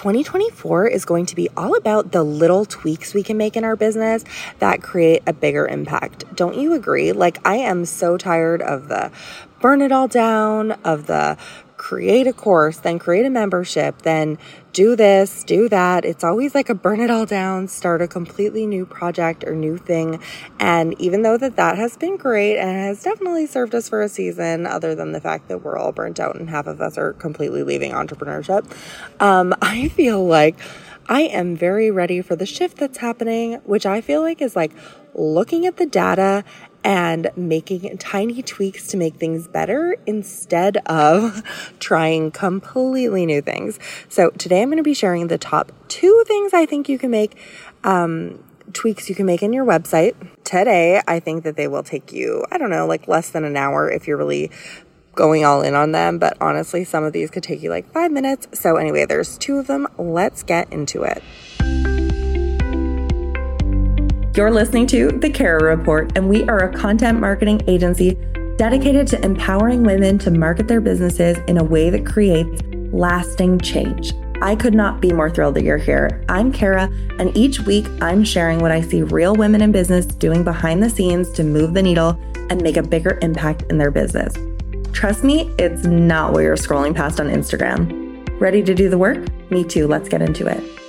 2024 is going to be all about the little tweaks we can make in our business that create a bigger impact. Don't you agree? Like, I am so tired of the burn it all down, of the create a course, then create a membership, then do this, do that. It's always like a burn it all down, start a completely new project or new thing. And even though that that has been great and has definitely served us for a season, other than the fact that we're all burnt out and half of us are completely leaving entrepreneurship, um, I feel like I am very ready for the shift that's happening, which I feel like is like looking at the data and making tiny tweaks to make things better instead of trying completely new things. So, today I'm going to be sharing the top two things I think you can make. Um, tweaks you can make in your website. Today, I think that they will take you, I don't know, like less than an hour if you're really going all in on them. But honestly, some of these could take you like five minutes. So, anyway, there's two of them. Let's get into it. You're listening to The Kara Report, and we are a content marketing agency dedicated to empowering women to market their businesses in a way that creates lasting change. I could not be more thrilled that you're here. I'm Kara, and each week I'm sharing what I see real women in business doing behind the scenes to move the needle and make a bigger impact in their business. Trust me, it's not what you're scrolling past on Instagram. Ready to do the work? Me too. Let's get into it.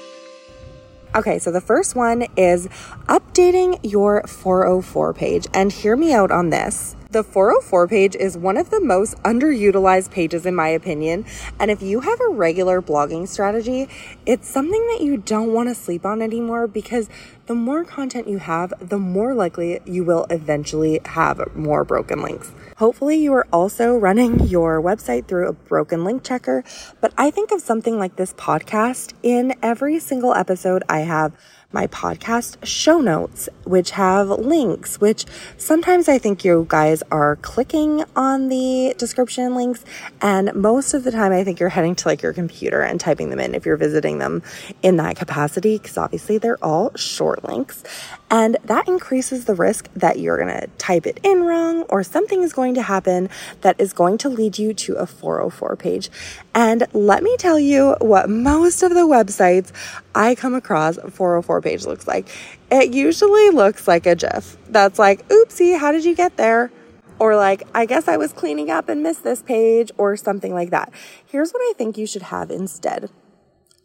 Okay, so the first one is updating your 404 page. And hear me out on this. The 404 page is one of the most underutilized pages, in my opinion. And if you have a regular blogging strategy, it's something that you don't want to sleep on anymore because the more content you have, the more likely you will eventually have more broken links. Hopefully, you are also running your website through a broken link checker. But I think of something like this podcast in every single episode, I have my podcast show notes, which have links, which sometimes I think you guys are clicking on the description links. And most of the time, I think you're heading to like your computer and typing them in if you're visiting them in that capacity, because obviously they're all short links. And that increases the risk that you're going to type it in wrong or something is going to happen that is going to lead you to a 404 page. And let me tell you what most of the websites I come across 404 page looks like. It usually looks like a GIF that's like, oopsie, how did you get there? Or like, I guess I was cleaning up and missed this page or something like that. Here's what I think you should have instead.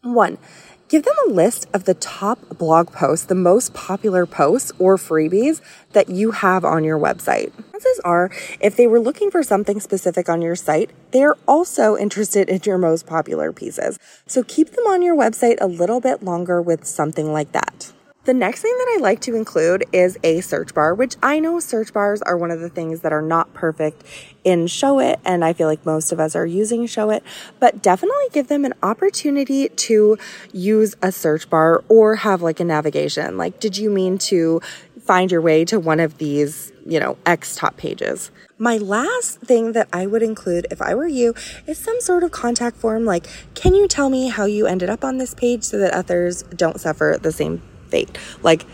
One, Give them a list of the top blog posts, the most popular posts or freebies that you have on your website. Chances are, if they were looking for something specific on your site, they're also interested in your most popular pieces. So keep them on your website a little bit longer with something like that. The next thing that I like to include is a search bar, which I know search bars are one of the things that are not perfect in Showit, and I feel like most of us are using Showit, but definitely give them an opportunity to use a search bar or have like a navigation. Like, did you mean to find your way to one of these, you know, X top pages? My last thing that I would include if I were you is some sort of contact form like, can you tell me how you ended up on this page so that others don't suffer the same fate. Like,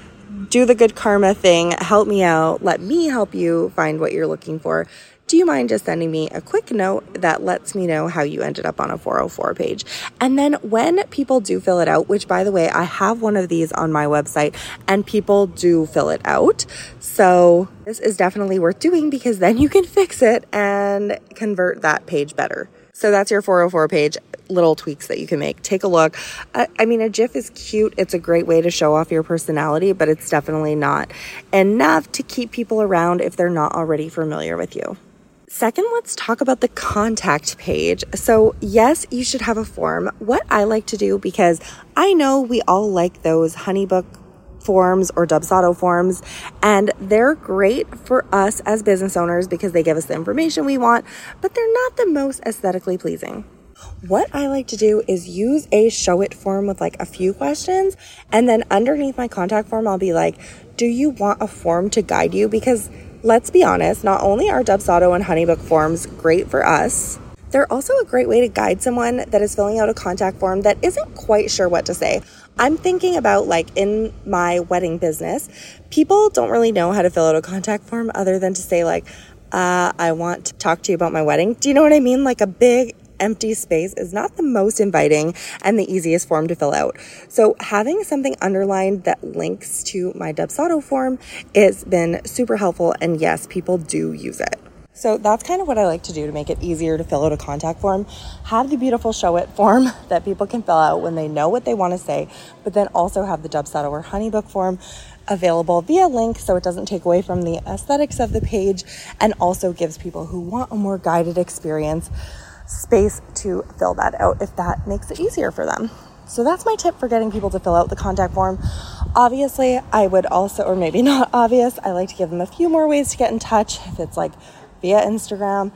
do the good karma thing, help me out, let me help you find what you're looking for. Do you mind just sending me a quick note that lets me know how you ended up on a 404 page? And then when people do fill it out, which by the way, I have one of these on my website and people do fill it out. So this is definitely worth doing because then you can fix it and convert that page better. So that's your 404 page little tweaks that you can make. Take a look. I, I mean, a GIF is cute. It's a great way to show off your personality, but it's definitely not enough to keep people around if they're not already familiar with you. Second, let's talk about the contact page. So, yes, you should have a form. What I like to do, because I know we all like those Honeybook forms or Dubsado forms, and they're great for us as business owners because they give us the information we want, but they're not the most aesthetically pleasing. What I like to do is use a Showit form with like a few questions. And then underneath my contact form, I'll be like, do you want a form to guide you? Because let's be honest, not only are Dubsado and Honeybook forms great for us, they're also a great way to guide someone that is filling out a contact form that isn't quite sure what to say. I'm thinking about like in my wedding business, people don't really know how to fill out a contact form other than to say like, uh, I want to talk to you about my wedding. Do you know what I mean? Like a big empty space is not the most inviting and the easiest form to fill out. So having something underlined that links to my Dubsado form has been super helpful. And yes, people do use it. So that's kind of what I like to do to make it easier to fill out a contact form. Have the beautiful Showit form that people can fill out when they know what they want to say, but then also have the Dubsado or Honeybook form available via link so it doesn't take away from the aesthetics of the page and also gives people who want a more guided experience space to fill that out if that makes it easier for them. So that's my tip for getting people to fill out the contact form. Obviously, I would also, or maybe not obvious, I like to give them a few more ways to get in touch. If it's like via Instagram.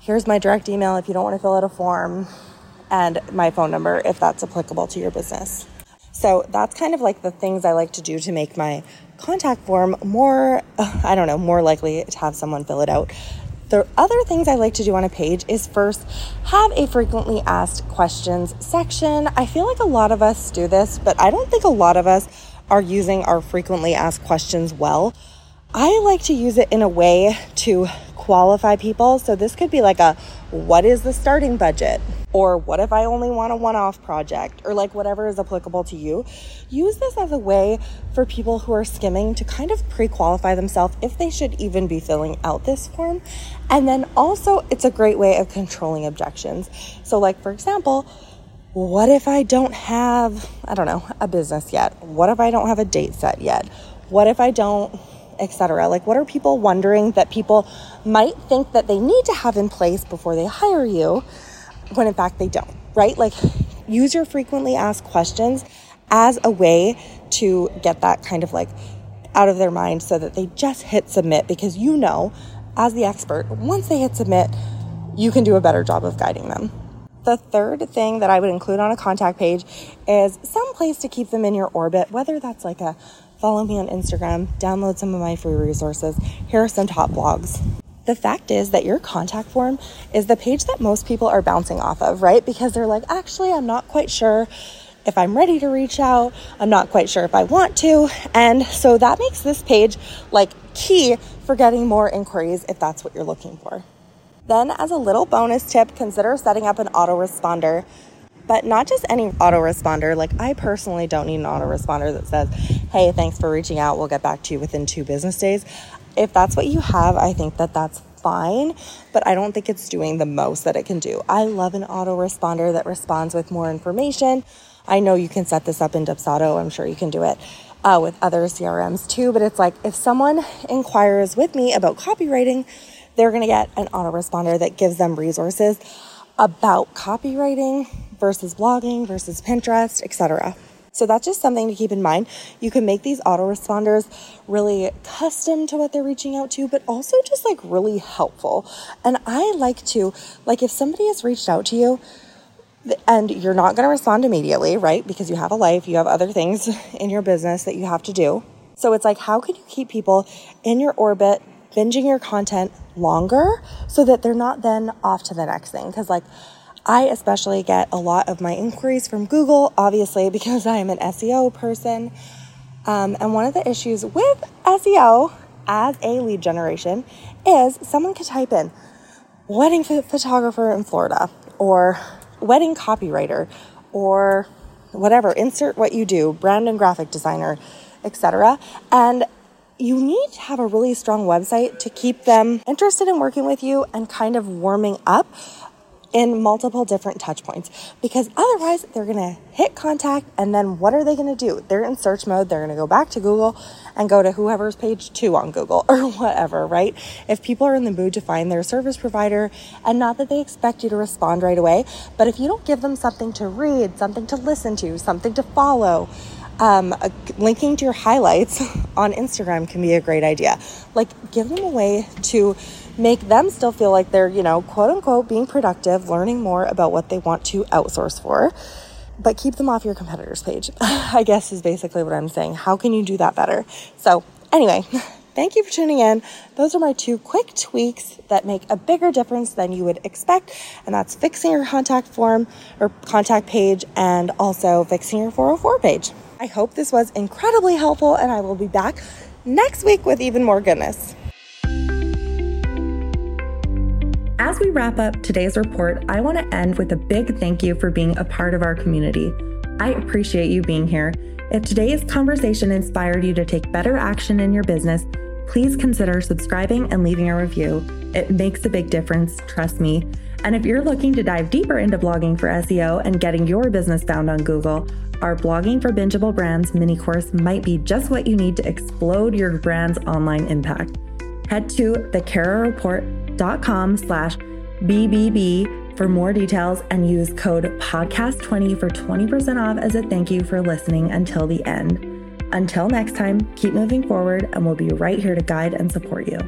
Here's my direct email if you don't want to fill out a form, and my phone number if that's applicable to your business. So that's kind of like the things I like to do to make my contact form more, I don't know, more likely to have someone fill it out. The other things I like to do on a page is first have a frequently asked questions section. I feel like a lot of us do this, but I don't think a lot of us are using our frequently asked questions well. I like to use it in a way to qualify people. So this could be like a what is the starting budget? Or what if I only want a one off project? Or like whatever is applicable to you. Use this as a way for people who are skimming to kind of pre qualify themselves if they should even be filling out this form. And then also, it's a great way of controlling objections. So, like for example, what if I don't have, I don't know, a business yet? What if I don't have a date set yet? What if I don't etc. Like, what are people wondering that people might think that they need to have in place before they hire you when in fact they don't, right? Like, use your frequently asked questions as a way to get that kind of like out of their mind so that they just hit submit because you know, as the expert, once they hit submit, you can do a better job of guiding them. The third thing that I would include on a contact page is some place to keep them in your orbit, whether that's like a follow me on Instagram, download some of my free resources. Here are some top blogs. The fact is that your contact form is the page that most people are bouncing off of, right? Because they're like, actually, I'm not quite sure if I'm ready to reach out. I'm not quite sure if I want to. And so that makes this page like key for getting more inquiries if that's what you're looking for. Then, as a little bonus tip, consider setting up an autoresponder but not just any autoresponder. Like, I personally don't need an autoresponder that says, hey, thanks for reaching out. We'll get back to you within two business days. If that's what you have, I think that that's fine, but I don't think it's doing the most that it can do. I love an autoresponder that responds with more information. I know you can set this up in Dubsado. I'm sure you can do it uh, with other CRMs too. But it's like if someone inquires with me about copywriting, they're going to get an autoresponder that gives them resources about copywriting versus blogging versus Pinterest, etc. So that's just something to keep in mind. You can make these autoresponders really custom to what they're reaching out to, but also just like really helpful. And I like to, like, if somebody has reached out to you, and you're not going to respond immediately, right? Because you have a life, you have other things in your business that you have to do. So it's like, how can you keep people in your orbit, binging your content longer so that they're not then off to the next thing? Because, like, I especially get a lot of my inquiries from Google, obviously, because I am an SEO person. Um, and one of the issues with SEO as a lead generation is someone could type in wedding photographer in Florida or wedding copywriter or whatever, insert what you do, brand and graphic designer, etc. And you need to have a really strong website to keep them interested in working with you and kind of warming up in multiple different touch points because otherwise they're going to hit contact and then what are they going to do? They're in search mode. They're going to go back to Google and go to whoever's page two on Google or whatever, right? If people are in the mood to find their service provider and not that they expect you to respond right away, but if you don't give them something to read, something to listen to, something to follow, um, linking to your highlights on Instagram can be a great idea. Like, give them a way to make them still feel like they're, you know, quote unquote, being productive, learning more about what they want to outsource for, but keep them off your competitor's page, I guess is basically what I'm saying. How can you do that better? So, anyway, thank you for tuning in. Those are my two quick tweaks that make a bigger difference than you would expect, and that's fixing your contact form or contact page and also fixing your 404 page. I hope this was incredibly helpful, and I will be back next week with even more goodness. as we wrap up today's report, I want to end with a big thank you for being a part of our community. I appreciate you being here. If today's conversation inspired you to take better action in your business, please consider subscribing and leaving a review. It makes a big difference, trust me. And if you're looking to dive deeper into blogging for SEO and getting your business found on Google, our Blogging for Bingeable Brands mini course might be just what you need to explode your brand's online impact. Head to thekarareport.com slash BBB for more details and use code podcast20 for 20% off as a thank you for listening until the end. Until next time, keep moving forward and we'll be right here to guide and support you.